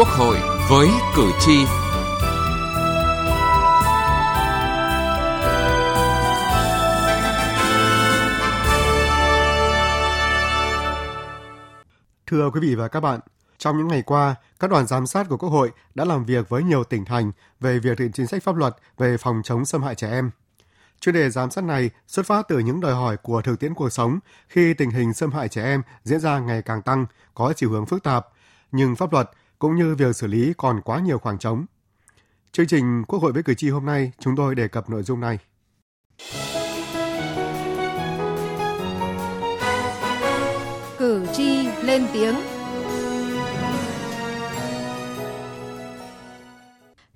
Quốc hội với cử tri. Thưa quý vị và các bạn, trong những ngày qua, các đoàn giám sát của Quốc hội đã làm việc với nhiều tỉnh thành về việc thực hiện chính sách pháp luật về phòng chống xâm hại trẻ em. Chuyên đề giám sát này xuất phát từ những đòi hỏi của thực tiễn cuộc sống khi tình hình xâm hại trẻ em diễn ra ngày càng tăng, có chiều hướng phức tạp, nhưng pháp luật cũng như việc xử lý còn quá nhiều khoảng trống. Chương trình Quốc hội với cử tri hôm nay, chúng tôi đề cập nội dung này. Cử tri lên tiếng.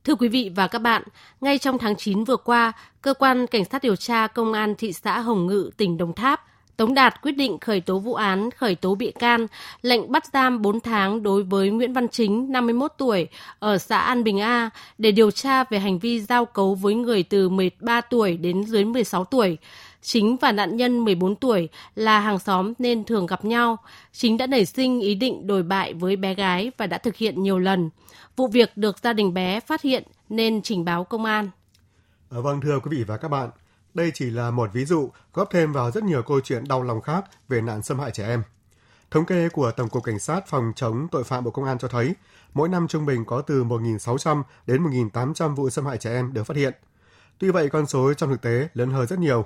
Thưa quý vị và các bạn, ngay trong tháng 9 vừa qua, cơ quan cảnh sát điều tra công an thị xã Hồng Ngự, tỉnh Đồng Tháp Tống Đạt quyết định khởi tố vụ án, khởi tố bị can, lệnh bắt giam 4 tháng đối với Nguyễn Văn Chính, 51 tuổi, ở xã An Bình A để điều tra về hành vi giao cấu với người từ 13 tuổi đến dưới 16 tuổi. Chính và nạn nhân 14 tuổi là hàng xóm nên thường gặp nhau. Chính đã nảy sinh ý định đồi bại với bé gái và đã thực hiện nhiều lần. Vụ việc được gia đình bé phát hiện nên trình báo công an. Ờ, vâng thưa quý vị và các bạn, đây chỉ là một ví dụ góp thêm vào rất nhiều câu chuyện đau lòng khác về nạn xâm hại trẻ em. Thống kê của Tổng cục Cảnh sát phòng chống tội phạm Bộ Công an cho thấy, mỗi năm trung bình có từ 1.600 đến 1.800 vụ xâm hại trẻ em được phát hiện. Tuy vậy, con số trong thực tế lớn hơn rất nhiều.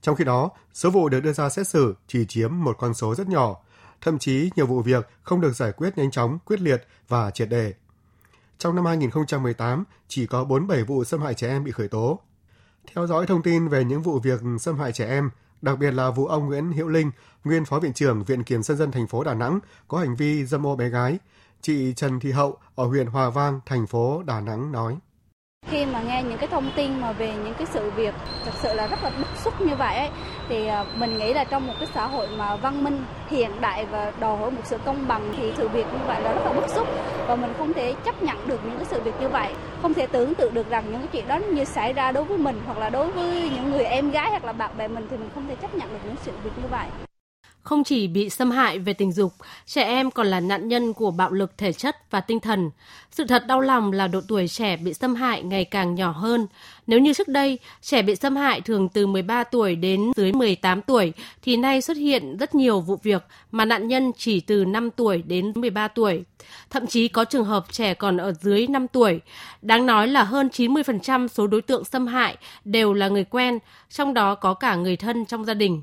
Trong khi đó, số vụ được đưa ra xét xử chỉ chiếm một con số rất nhỏ, thậm chí nhiều vụ việc không được giải quyết nhanh chóng, quyết liệt và triệt đề. Trong năm 2018, chỉ có 47 vụ xâm hại trẻ em bị khởi tố, theo dõi thông tin về những vụ việc xâm hại trẻ em, đặc biệt là vụ ông Nguyễn Hữu Linh, nguyên phó viện trưởng Viện Kiểm sát dân thành phố Đà Nẵng có hành vi dâm ô bé gái. Chị Trần Thị Hậu ở huyện Hòa Vang, thành phố Đà Nẵng nói. Khi mà nghe những cái thông tin mà về những cái sự việc thật sự là rất là xúc như vậy ấy, thì à, mình nghĩ là trong một cái xã hội mà văn minh, hiện đại và đòi hỏi một sự công bằng thì sự việc như vậy là rất là bức xúc và mình không thể chấp nhận được những cái sự việc như vậy, không thể tưởng tượng được rằng những cái chuyện đó như xảy ra đối với mình hoặc là đối với những người em gái hoặc là bạn bè mình thì mình không thể chấp nhận được những sự việc như vậy. Không chỉ bị xâm hại về tình dục, trẻ em còn là nạn nhân của bạo lực thể chất và tinh thần. Sự thật đau lòng là độ tuổi trẻ bị xâm hại ngày càng nhỏ hơn. Nếu như trước đây, trẻ bị xâm hại thường từ 13 tuổi đến dưới 18 tuổi, thì nay xuất hiện rất nhiều vụ việc mà nạn nhân chỉ từ 5 tuổi đến 13 tuổi. Thậm chí có trường hợp trẻ còn ở dưới 5 tuổi. Đáng nói là hơn 90% số đối tượng xâm hại đều là người quen, trong đó có cả người thân trong gia đình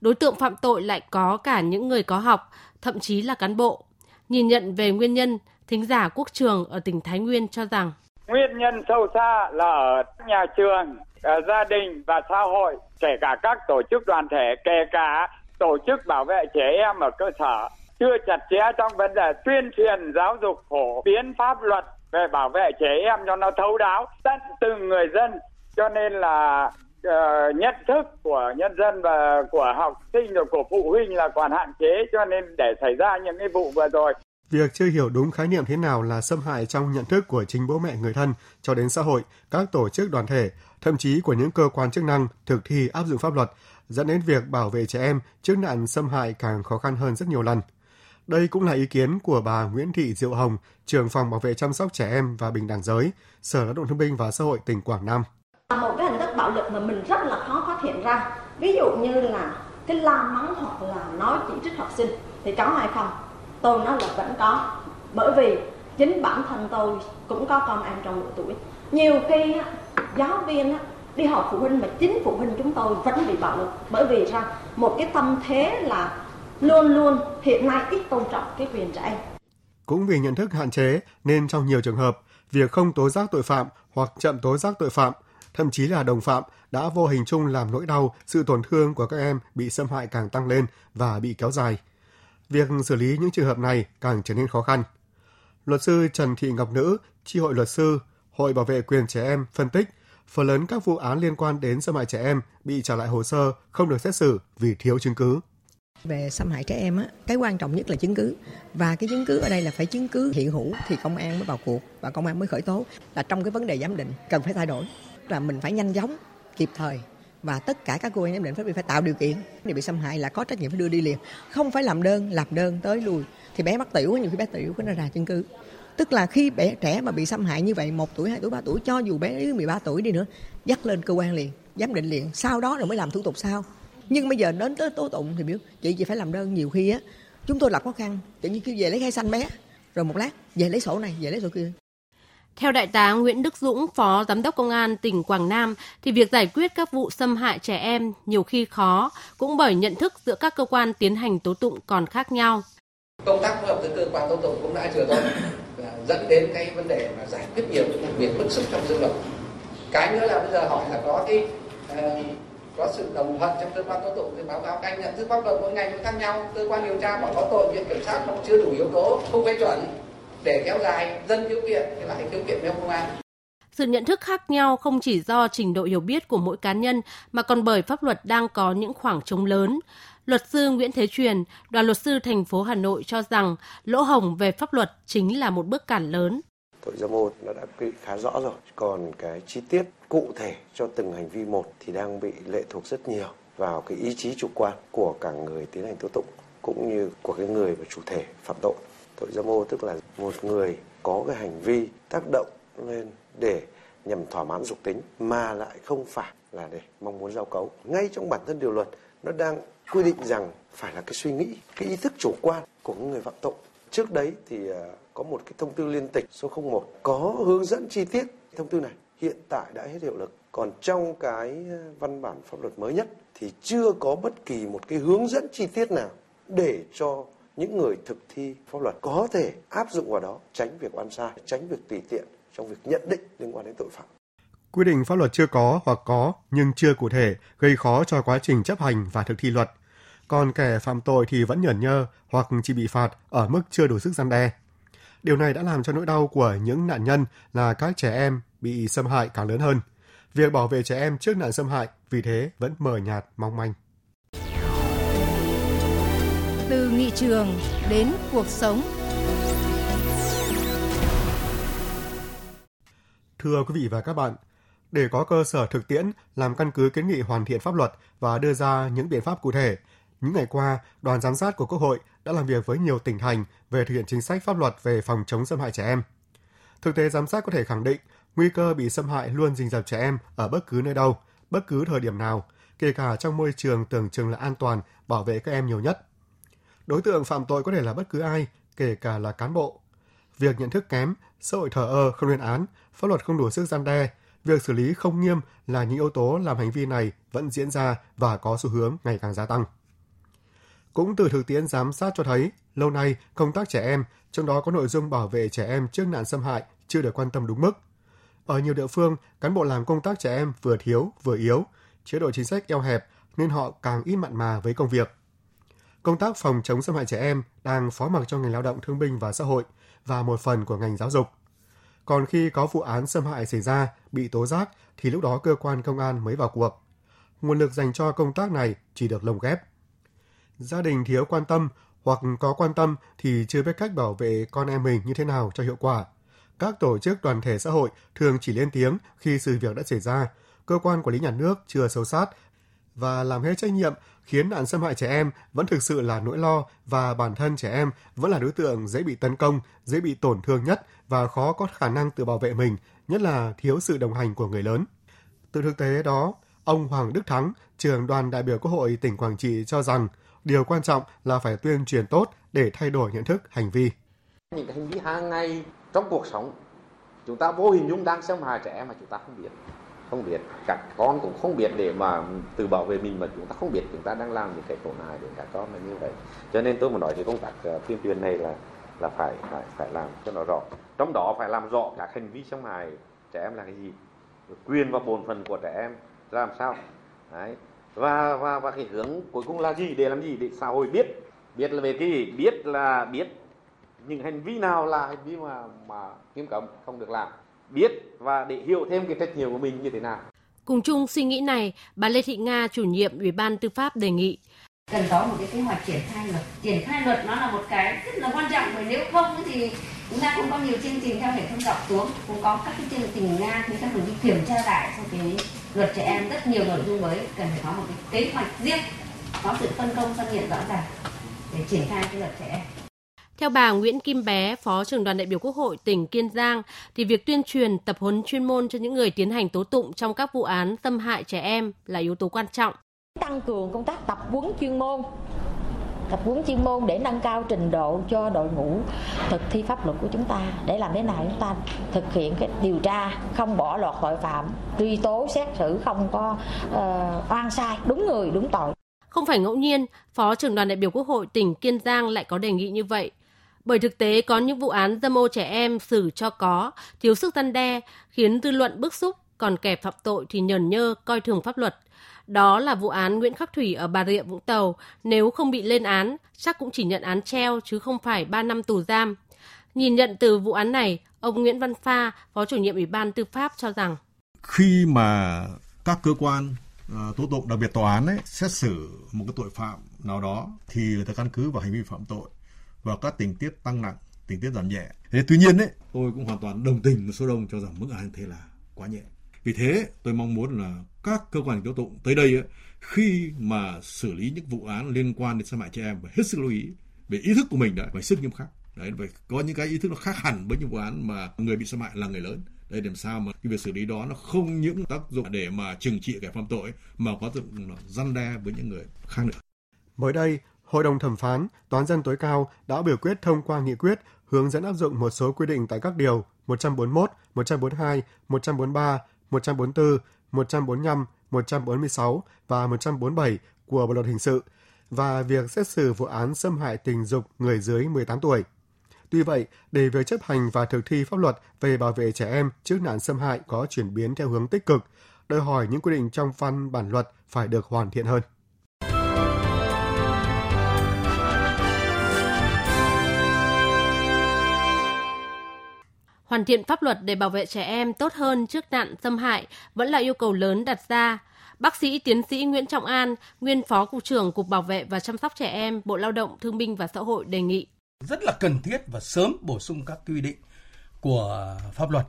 đối tượng phạm tội lại có cả những người có học, thậm chí là cán bộ. Nhìn nhận về nguyên nhân, thính giả Quốc Trường ở tỉnh Thái Nguyên cho rằng. Nguyên nhân sâu xa là ở nhà trường, ở gia đình và xã hội, kể cả các tổ chức đoàn thể, kể cả tổ chức bảo vệ trẻ em ở cơ sở. Chưa chặt chẽ trong vấn đề tuyên truyền giáo dục phổ biến pháp luật về bảo vệ trẻ em cho nó thấu đáo tận từng người dân. Cho nên là uh, nhận thức của nhân dân và của học sinh rồi của phụ huynh là còn hạn chế cho nên để xảy ra những cái vụ vừa rồi Việc chưa hiểu đúng khái niệm thế nào là xâm hại trong nhận thức của chính bố mẹ người thân cho đến xã hội, các tổ chức đoàn thể, thậm chí của những cơ quan chức năng thực thi áp dụng pháp luật, dẫn đến việc bảo vệ trẻ em trước nạn xâm hại càng khó khăn hơn rất nhiều lần. Đây cũng là ý kiến của bà Nguyễn Thị Diệu Hồng, trưởng phòng bảo vệ chăm sóc trẻ em và bình đẳng giới, Sở Lao động Thương binh và Xã hội tỉnh Quảng Nam. Một cái hình thức bạo lực mà mình rất là khó phát hiện ra, ví dụ như là cái la mắng hoặc là nói chỉ trích học sinh thì có hay không? Tôi nói là vẫn có, bởi vì chính bản thân tôi cũng có con em trong độ tuổi. Nhiều khi giáo viên đi học phụ huynh mà chính phụ huynh chúng tôi vẫn bị bạo lực bởi vì sao một cái tâm thế là luôn luôn hiện nay ít tôn trọng cái quyền trẻ em cũng vì nhận thức hạn chế nên trong nhiều trường hợp việc không tố giác tội phạm hoặc chậm tố giác tội phạm thậm chí là đồng phạm đã vô hình chung làm nỗi đau, sự tổn thương của các em bị xâm hại càng tăng lên và bị kéo dài. Việc xử lý những trường hợp này càng trở nên khó khăn. Luật sư Trần Thị Ngọc Nữ, tri hội luật sư, Hội Bảo vệ quyền trẻ em phân tích, phần lớn các vụ án liên quan đến xâm hại trẻ em bị trả lại hồ sơ không được xét xử vì thiếu chứng cứ. Về xâm hại trẻ em, á, cái quan trọng nhất là chứng cứ. Và cái chứng cứ ở đây là phải chứng cứ hiện hữu thì công an mới vào cuộc và công an mới khởi tố. Là trong cái vấn đề giám định cần phải thay đổi là mình phải nhanh chóng kịp thời. Và tất cả các cơ quan giám định phải phải tạo điều kiện để bị xâm hại là có trách nhiệm phải đưa đi liền. Không phải làm đơn làm đơn tới lui. Thì bé mắc tiểu nhiều khi bé tiểu có nó ra chứng cứ. Tức là khi bé trẻ mà bị xâm hại như vậy, một tuổi, hai tuổi, ba tuổi, cho dù bé dưới 13 tuổi đi nữa, dắt lên cơ quan liền, giám định liền, sau đó rồi mới làm thủ tục sau. Nhưng bây giờ đến tới tố tụng thì biểu chị chị phải làm đơn nhiều khi á, chúng tôi gặp khó khăn, tự nhiên kêu về lấy khai xanh bé, rồi một lát về lấy sổ này, về lấy sổ kia. Theo Đại tá Nguyễn Đức Dũng, Phó Giám đốc Công an tỉnh Quảng Nam, thì việc giải quyết các vụ xâm hại trẻ em nhiều khi khó, cũng bởi nhận thức giữa các cơ quan tiến hành tố tụng còn khác nhau. Công tác phối hợp giữa cơ quan tố tụng cũng đã chưa tốt, dẫn đến cái vấn đề mà giải quyết nhiều những vụ việc bức xúc trong dư luận. Cái nữa là bây giờ hỏi là có cái ờ, có sự đồng thuận trong cơ quan tố tụng thì báo cáo các anh nhận thức pháp luật mỗi ngày cũng khác nhau cơ quan điều tra bảo có tội viện kiểm sát cũng chưa đủ yếu tố không phê chuẩn để kéo dài dân khiếu kiện thì lại khiếu kiện với công an sự nhận thức khác nhau không chỉ do trình độ hiểu biết của mỗi cá nhân mà còn bởi pháp luật đang có những khoảng trống lớn. Luật sư Nguyễn Thế Truyền, đoàn luật sư thành phố Hà Nội cho rằng lỗ hồng về pháp luật chính là một bước cản lớn. Tội dâm ô nó đã quy khá rõ rồi, còn cái chi tiết cụ thể cho từng hành vi một thì đang bị lệ thuộc rất nhiều vào cái ý chí chủ quan của cả người tiến hành tố tụng cũng như của cái người và chủ thể phạm tội. Tội dâm ô tức là một người có cái hành vi tác động lên để nhằm thỏa mãn dục tính mà lại không phải là để mong muốn giao cấu. Ngay trong bản thân điều luật nó đang quy định rằng phải là cái suy nghĩ, cái ý thức chủ quan của người phạm tội. Trước đấy thì à, có một cái thông tư liên tịch số 01 có hướng dẫn chi tiết thông tư này hiện tại đã hết hiệu lực. Còn trong cái à, văn bản pháp luật mới nhất thì chưa có bất kỳ một cái hướng dẫn chi tiết nào để cho những người thực thi pháp luật có thể áp dụng vào đó, tránh việc oan sai, tránh việc tùy tiện trong việc nhận định liên quan đến tội phạm. Quy định pháp luật chưa có hoặc có nhưng chưa cụ thể gây khó cho quá trình chấp hành và thực thi luật. Còn kẻ phạm tội thì vẫn nhởn nhơ hoặc chỉ bị phạt ở mức chưa đủ sức gian đe. Điều này đã làm cho nỗi đau của những nạn nhân là các trẻ em bị xâm hại càng lớn hơn. Việc bảo vệ trẻ em trước nạn xâm hại vì thế vẫn mờ nhạt mong manh. Từ nghị trường đến cuộc sống. Thưa quý vị và các bạn, để có cơ sở thực tiễn làm căn cứ kiến nghị hoàn thiện pháp luật và đưa ra những biện pháp cụ thể, những ngày qua, đoàn giám sát của Quốc hội đã làm việc với nhiều tỉnh thành về thực hiện chính sách pháp luật về phòng chống xâm hại trẻ em. Thực tế giám sát có thể khẳng định nguy cơ bị xâm hại luôn rình rập trẻ em ở bất cứ nơi đâu, bất cứ thời điểm nào, kể cả trong môi trường tưởng chừng là an toàn, bảo vệ các em nhiều nhất. Đối tượng phạm tội có thể là bất cứ ai, kể cả là cán bộ. Việc nhận thức kém, xã hội thờ ơ không lên án, pháp luật không đủ sức gian đe, việc xử lý không nghiêm là những yếu tố làm hành vi này vẫn diễn ra và có xu hướng ngày càng gia tăng. Cũng từ thực tiễn giám sát cho thấy, lâu nay công tác trẻ em, trong đó có nội dung bảo vệ trẻ em trước nạn xâm hại, chưa được quan tâm đúng mức. Ở nhiều địa phương, cán bộ làm công tác trẻ em vừa thiếu vừa yếu, chế độ chính sách eo hẹp nên họ càng ít mặn mà với công việc. Công tác phòng chống xâm hại trẻ em đang phó mặc cho ngành lao động thương binh và xã hội và một phần của ngành giáo dục. Còn khi có vụ án xâm hại xảy ra, bị tố giác thì lúc đó cơ quan công an mới vào cuộc. Nguồn lực dành cho công tác này chỉ được lồng ghép. Gia đình thiếu quan tâm hoặc có quan tâm thì chưa biết cách bảo vệ con em mình như thế nào cho hiệu quả. Các tổ chức đoàn thể xã hội thường chỉ lên tiếng khi sự việc đã xảy ra, cơ quan quản lý nhà nước chưa sâu sát và làm hết trách nhiệm khiến nạn xâm hại trẻ em vẫn thực sự là nỗi lo và bản thân trẻ em vẫn là đối tượng dễ bị tấn công, dễ bị tổn thương nhất và khó có khả năng tự bảo vệ mình, nhất là thiếu sự đồng hành của người lớn. Từ thực tế đó, ông Hoàng Đức Thắng, trưởng đoàn đại biểu Quốc hội tỉnh Quảng Trị cho rằng điều quan trọng là phải tuyên truyền tốt để thay đổi nhận thức, hành vi. Những hành vi hàng ngày trong cuộc sống, chúng ta vô hình dung đang xâm hại trẻ em mà chúng ta không biết không biết các con cũng không biết để mà tự bảo vệ mình mà chúng ta không biết chúng ta đang làm những cái tổn hại đến các con là như vậy. Cho nên tôi muốn nói thì công tác uh, tuyên truyền này là là phải phải phải làm cho nó rõ. Trong đó phải làm rõ các hành vi xâm hại trẻ em là cái gì quyền và bổn phận của trẻ em ra làm sao. Đấy. Và và và cái hướng cuối cùng là gì để làm gì để xã hội biết biết là về cái gì biết là biết những hành vi nào là hành vi mà mà nghiêm cấm không được làm biết và để hiểu thêm cái trách nhiệm của mình như thế nào. Cùng chung suy nghĩ này, bà Lê Thị Nga, chủ nhiệm Ủy ban Tư pháp đề nghị cần có một cái kế hoạch triển khai luật. Triển khai luật nó là một cái rất là quan trọng bởi nếu không thì chúng ta cũng có nhiều chương trình theo hệ thống dọc xuống, cũng có các cái chương trình Nga thì các đồng chí kiểm tra lại cho cái luật trẻ em rất nhiều nội dung mới cần phải có một cái kế hoạch riêng có sự phân công phân nhiệm rõ ràng để triển khai cái luật trẻ em. Theo bà Nguyễn Kim Bé, Phó trưởng đoàn đại biểu Quốc hội tỉnh Kiên Giang, thì việc tuyên truyền tập huấn chuyên môn cho những người tiến hành tố tụng trong các vụ án xâm hại trẻ em là yếu tố quan trọng. Tăng cường công tác tập huấn chuyên môn tập huấn chuyên môn để nâng cao trình độ cho đội ngũ thực thi pháp luật của chúng ta. Để làm thế nào chúng ta thực hiện cái điều tra không bỏ lọt tội phạm truy tố xét xử không có uh, oan sai đúng người đúng tội. Không phải ngẫu nhiên phó trưởng đoàn đại biểu quốc hội tỉnh kiên giang lại có đề nghị như vậy bởi thực tế có những vụ án dâm ô trẻ em xử cho có thiếu sức gian đe khiến dư luận bức xúc còn kẻ phạm tội thì nhờn nhơ coi thường pháp luật đó là vụ án Nguyễn Khắc Thủy ở Bà Rịa Vũng Tàu. Nếu không bị lên án, chắc cũng chỉ nhận án treo chứ không phải 3 năm tù giam. Nhìn nhận từ vụ án này, ông Nguyễn Văn Pha, Phó chủ nhiệm Ủy ban Tư pháp cho rằng khi mà các cơ quan uh, tố tụng đặc biệt tòa án ấy xét xử một cái tội phạm nào đó thì người ta căn cứ vào hành vi phạm tội và các tình tiết tăng nặng, tình tiết giảm nhẹ. Thế tuy nhiên ấy, tôi cũng hoàn toàn đồng tình với số đông cho rằng mức án thế là quá nhẹ. Vì thế tôi mong muốn là các cơ quan tố tụng tới đây khi mà xử lý những vụ án liên quan đến xâm hại trẻ em phải hết sức lưu ý về ý thức của mình đã phải sức nghiêm khắc đấy phải có những cái ý thức nó khác hẳn với những vụ án mà người bị xâm hại là người lớn đây làm sao mà cái việc xử lý đó nó không những tác dụng để mà trừng trị kẻ phạm tội mà có tác dụng răn đe với những người khác nữa. Mới đây, Hội đồng thẩm phán, Toán dân tối cao đã biểu quyết thông qua nghị quyết hướng dẫn áp dụng một số quy định tại các điều 141, 142, 143, 144, 145, 146 và 147 của Bộ luật hình sự và việc xét xử vụ án xâm hại tình dục người dưới 18 tuổi. Tuy vậy, để việc chấp hành và thực thi pháp luật về bảo vệ trẻ em trước nạn xâm hại có chuyển biến theo hướng tích cực, đòi hỏi những quy định trong văn bản luật phải được hoàn thiện hơn. Hoàn thiện pháp luật để bảo vệ trẻ em tốt hơn trước nạn xâm hại vẫn là yêu cầu lớn đặt ra. Bác sĩ tiến sĩ Nguyễn Trọng An, nguyên phó cục trưởng Cục Bảo vệ và chăm sóc trẻ em, Bộ Lao động, Thương binh và Xã hội đề nghị rất là cần thiết và sớm bổ sung các quy định của pháp luật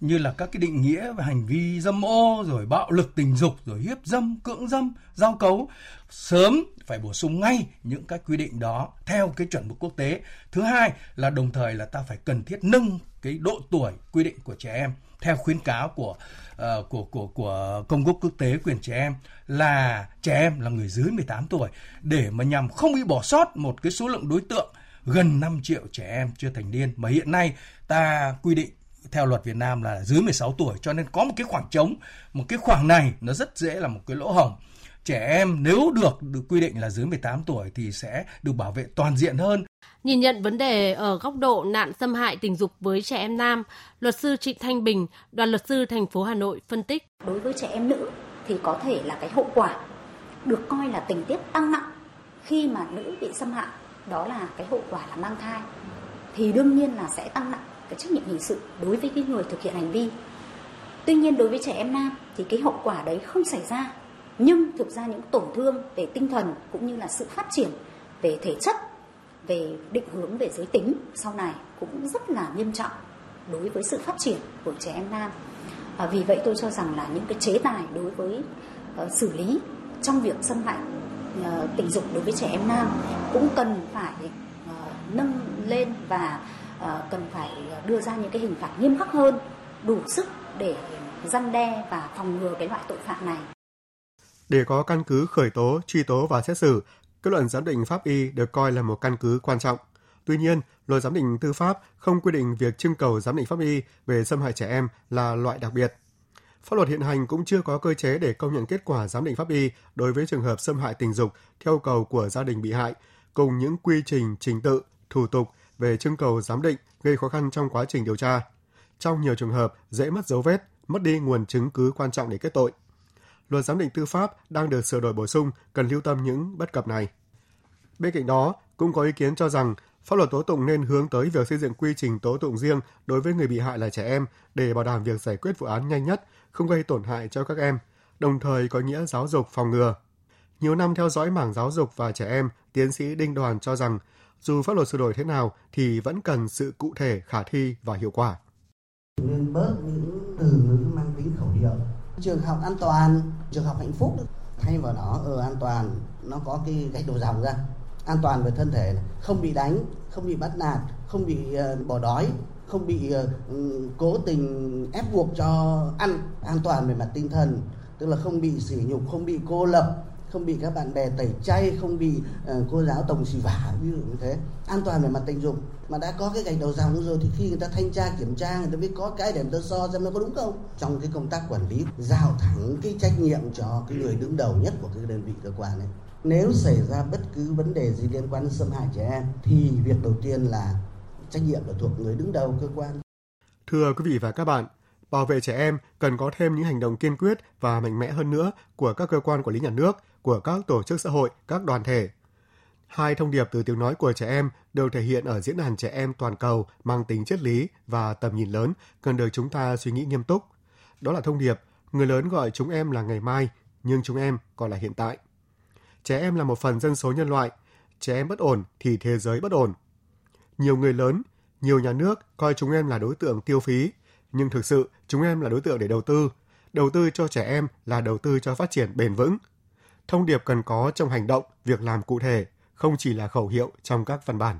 như là các cái định nghĩa về hành vi dâm ô rồi bạo lực tình dục rồi hiếp dâm cưỡng dâm giao cấu sớm phải bổ sung ngay những các quy định đó theo cái chuẩn mực quốc tế. Thứ hai là đồng thời là ta phải cần thiết nâng cái độ tuổi quy định của trẻ em theo khuyến cáo của uh, của của của công ước quốc tế quyền trẻ em là trẻ em là người dưới 18 tuổi. Để mà nhằm không bị bỏ sót một cái số lượng đối tượng gần 5 triệu trẻ em chưa thành niên mà hiện nay ta quy định theo luật Việt Nam là dưới 16 tuổi cho nên có một cái khoảng trống, một cái khoảng này nó rất dễ là một cái lỗ hổng. Trẻ em nếu được được quy định là dưới 18 tuổi thì sẽ được bảo vệ toàn diện hơn. Nhìn nhận vấn đề ở góc độ nạn xâm hại tình dục với trẻ em nam, luật sư Trịnh Thanh Bình, đoàn luật sư thành phố Hà Nội phân tích. Đối với trẻ em nữ thì có thể là cái hậu quả được coi là tình tiết tăng nặng khi mà nữ bị xâm hại, đó là cái hậu quả là mang thai thì đương nhiên là sẽ tăng nặng cái trách nhiệm hình sự đối với cái người thực hiện hành vi. Tuy nhiên đối với trẻ em nam thì cái hậu quả đấy không xảy ra. Nhưng thực ra những tổn thương về tinh thần cũng như là sự phát triển về thể chất, về định hướng về giới tính sau này cũng rất là nghiêm trọng đối với sự phát triển của trẻ em nam. À, vì vậy tôi cho rằng là những cái chế tài đối với uh, xử lý trong việc xâm hại uh, tình dục đối với trẻ em nam cũng cần phải uh, nâng lên và Ờ, cần phải đưa ra những cái hình phạt nghiêm khắc hơn đủ sức để răn đe và phòng ngừa cái loại tội phạm này. Để có căn cứ khởi tố, truy tố và xét xử, kết luận giám định pháp y được coi là một căn cứ quan trọng. Tuy nhiên, luật giám định tư pháp không quy định việc trưng cầu giám định pháp y về xâm hại trẻ em là loại đặc biệt. Pháp luật hiện hành cũng chưa có cơ chế để công nhận kết quả giám định pháp y đối với trường hợp xâm hại tình dục theo cầu của gia đình bị hại, cùng những quy trình, trình tự, thủ tục về trưng cầu giám định gây khó khăn trong quá trình điều tra. Trong nhiều trường hợp dễ mất dấu vết, mất đi nguồn chứng cứ quan trọng để kết tội. Luật giám định tư pháp đang được sửa đổi bổ sung cần lưu tâm những bất cập này. Bên cạnh đó, cũng có ý kiến cho rằng pháp luật tố tụng nên hướng tới việc xây dựng quy trình tố tụng riêng đối với người bị hại là trẻ em để bảo đảm việc giải quyết vụ án nhanh nhất, không gây tổn hại cho các em, đồng thời có nghĩa giáo dục phòng ngừa. Nhiều năm theo dõi mảng giáo dục và trẻ em, tiến sĩ Đinh Đoàn cho rằng dù pháp luật sửa đổi thế nào thì vẫn cần sự cụ thể, khả thi và hiệu quả. Nên bớt những từ ngữ mang tính khẩu hiệu. Trường học an toàn, trường học hạnh phúc thay vào đó ở an toàn nó có cái gạch đầu dòng ra an toàn về thân thể, không bị đánh, không bị bắt nạt, không bị uh, bỏ đói, không bị uh, cố tình ép buộc cho ăn, an toàn về mặt tinh thần, tức là không bị sỉ nhục, không bị cô lập, không bị các bạn bè tẩy chay không bị uh, cô giáo tổng xì vả ví dụ như thế. An toàn về mặt tình dục. Mà đã có cái gạch đầu dòng rồi thì khi người ta thanh tra kiểm tra người ta biết có cái để người ta so xem nó có đúng không? Trong cái công tác quản lý giao thẳng cái trách nhiệm cho cái người đứng đầu nhất của cái đơn vị cơ quan này nếu xảy ra bất cứ vấn đề gì liên quan đến xâm hại trẻ em thì việc đầu tiên là trách nhiệm là thuộc người đứng đầu cơ quan. Thưa quý vị và các bạn bảo vệ trẻ em cần có thêm những hành động kiên quyết và mạnh mẽ hơn nữa của các cơ quan quản lý nhà nước, của các tổ chức xã hội, các đoàn thể. Hai thông điệp từ tiếng nói của trẻ em đều thể hiện ở diễn đàn trẻ em toàn cầu mang tính triết lý và tầm nhìn lớn cần được chúng ta suy nghĩ nghiêm túc. Đó là thông điệp người lớn gọi chúng em là ngày mai, nhưng chúng em còn là hiện tại. Trẻ em là một phần dân số nhân loại, trẻ em bất ổn thì thế giới bất ổn. Nhiều người lớn, nhiều nhà nước coi chúng em là đối tượng tiêu phí, nhưng thực sự chúng em là đối tượng để đầu tư. Đầu tư cho trẻ em là đầu tư cho phát triển bền vững. Thông điệp cần có trong hành động, việc làm cụ thể, không chỉ là khẩu hiệu trong các văn bản.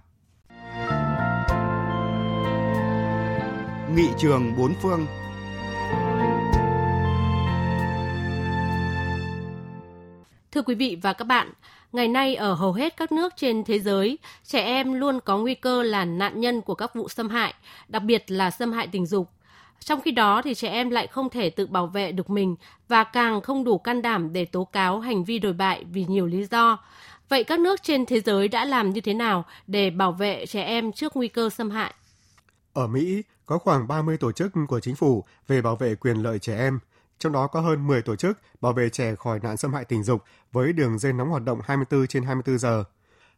Nghị trường bốn phương Thưa quý vị và các bạn, ngày nay ở hầu hết các nước trên thế giới, trẻ em luôn có nguy cơ là nạn nhân của các vụ xâm hại, đặc biệt là xâm hại tình dục. Trong khi đó thì trẻ em lại không thể tự bảo vệ được mình và càng không đủ can đảm để tố cáo hành vi đồi bại vì nhiều lý do. Vậy các nước trên thế giới đã làm như thế nào để bảo vệ trẻ em trước nguy cơ xâm hại? Ở Mỹ, có khoảng 30 tổ chức của chính phủ về bảo vệ quyền lợi trẻ em, trong đó có hơn 10 tổ chức bảo vệ trẻ khỏi nạn xâm hại tình dục với đường dây nóng hoạt động 24 trên 24 giờ.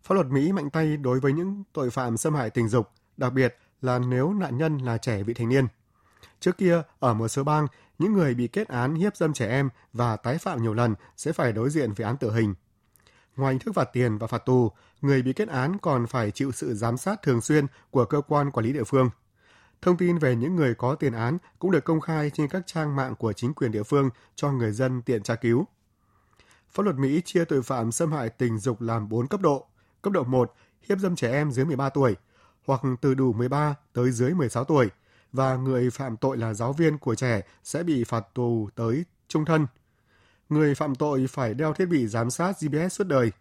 Pháp luật Mỹ mạnh tay đối với những tội phạm xâm hại tình dục, đặc biệt là nếu nạn nhân là trẻ vị thành niên. Trước kia, ở một số bang, những người bị kết án hiếp dâm trẻ em và tái phạm nhiều lần sẽ phải đối diện với án tử hình. Ngoài hình thức phạt tiền và phạt tù, người bị kết án còn phải chịu sự giám sát thường xuyên của cơ quan quản lý địa phương. Thông tin về những người có tiền án cũng được công khai trên các trang mạng của chính quyền địa phương cho người dân tiện tra cứu. Pháp luật Mỹ chia tội phạm xâm hại tình dục làm 4 cấp độ. Cấp độ 1, hiếp dâm trẻ em dưới 13 tuổi, hoặc từ đủ 13 tới dưới 16 tuổi, và người phạm tội là giáo viên của trẻ sẽ bị phạt tù tới trung thân – người phạm tội phải đeo thiết bị giám sát GPS suốt đời.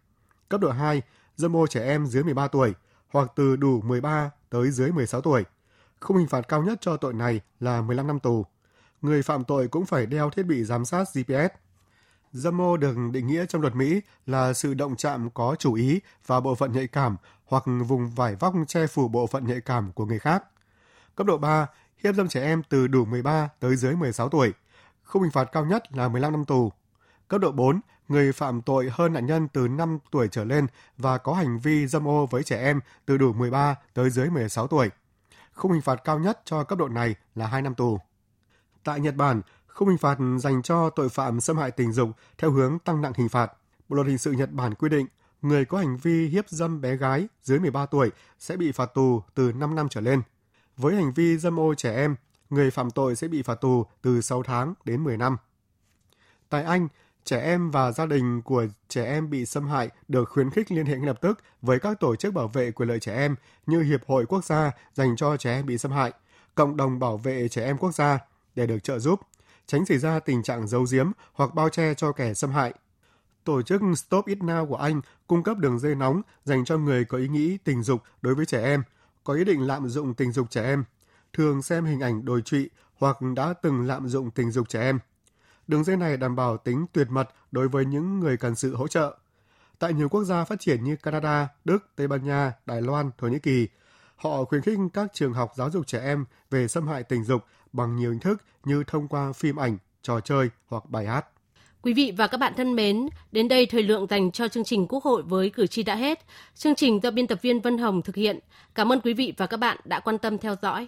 Cấp độ 2, dâm ô trẻ em dưới 13 tuổi hoặc từ đủ 13 tới dưới 16 tuổi. Khung hình phạt cao nhất cho tội này là 15 năm tù. Người phạm tội cũng phải đeo thiết bị giám sát GPS. Dâm ô được định nghĩa trong luật Mỹ là sự động chạm có chủ ý vào bộ phận nhạy cảm hoặc vùng vải vóc che phủ bộ phận nhạy cảm của người khác. Cấp độ 3, hiếp dâm trẻ em từ đủ 13 tới dưới 16 tuổi. Khung hình phạt cao nhất là 15 năm tù. Cấp độ 4, người phạm tội hơn nạn nhân từ 5 tuổi trở lên và có hành vi dâm ô với trẻ em từ đủ 13 tới dưới 16 tuổi. Khung hình phạt cao nhất cho cấp độ này là 2 năm tù. Tại Nhật Bản, khung hình phạt dành cho tội phạm xâm hại tình dục theo hướng tăng nặng hình phạt. Bộ luật hình sự Nhật Bản quy định người có hành vi hiếp dâm bé gái dưới 13 tuổi sẽ bị phạt tù từ 5 năm trở lên. Với hành vi dâm ô trẻ em, người phạm tội sẽ bị phạt tù từ 6 tháng đến 10 năm. Tại Anh, trẻ em và gia đình của trẻ em bị xâm hại được khuyến khích liên hệ ngay lập tức với các tổ chức bảo vệ quyền lợi trẻ em như Hiệp hội Quốc gia dành cho trẻ em bị xâm hại, Cộng đồng bảo vệ trẻ em quốc gia để được trợ giúp, tránh xảy ra tình trạng giấu giếm hoặc bao che cho kẻ xâm hại. Tổ chức Stop It Now của Anh cung cấp đường dây nóng dành cho người có ý nghĩ tình dục đối với trẻ em, có ý định lạm dụng tình dục trẻ em, thường xem hình ảnh đồi trụy hoặc đã từng lạm dụng tình dục trẻ em. Đường dây này đảm bảo tính tuyệt mật đối với những người cần sự hỗ trợ. Tại nhiều quốc gia phát triển như Canada, Đức, Tây Ban Nha, Đài Loan, Thổ Nhĩ Kỳ, họ khuyến khích các trường học giáo dục trẻ em về xâm hại tình dục bằng nhiều hình thức như thông qua phim ảnh, trò chơi hoặc bài hát. Quý vị và các bạn thân mến, đến đây thời lượng dành cho chương trình Quốc hội với cử tri đã hết. Chương trình do biên tập viên Vân Hồng thực hiện. Cảm ơn quý vị và các bạn đã quan tâm theo dõi.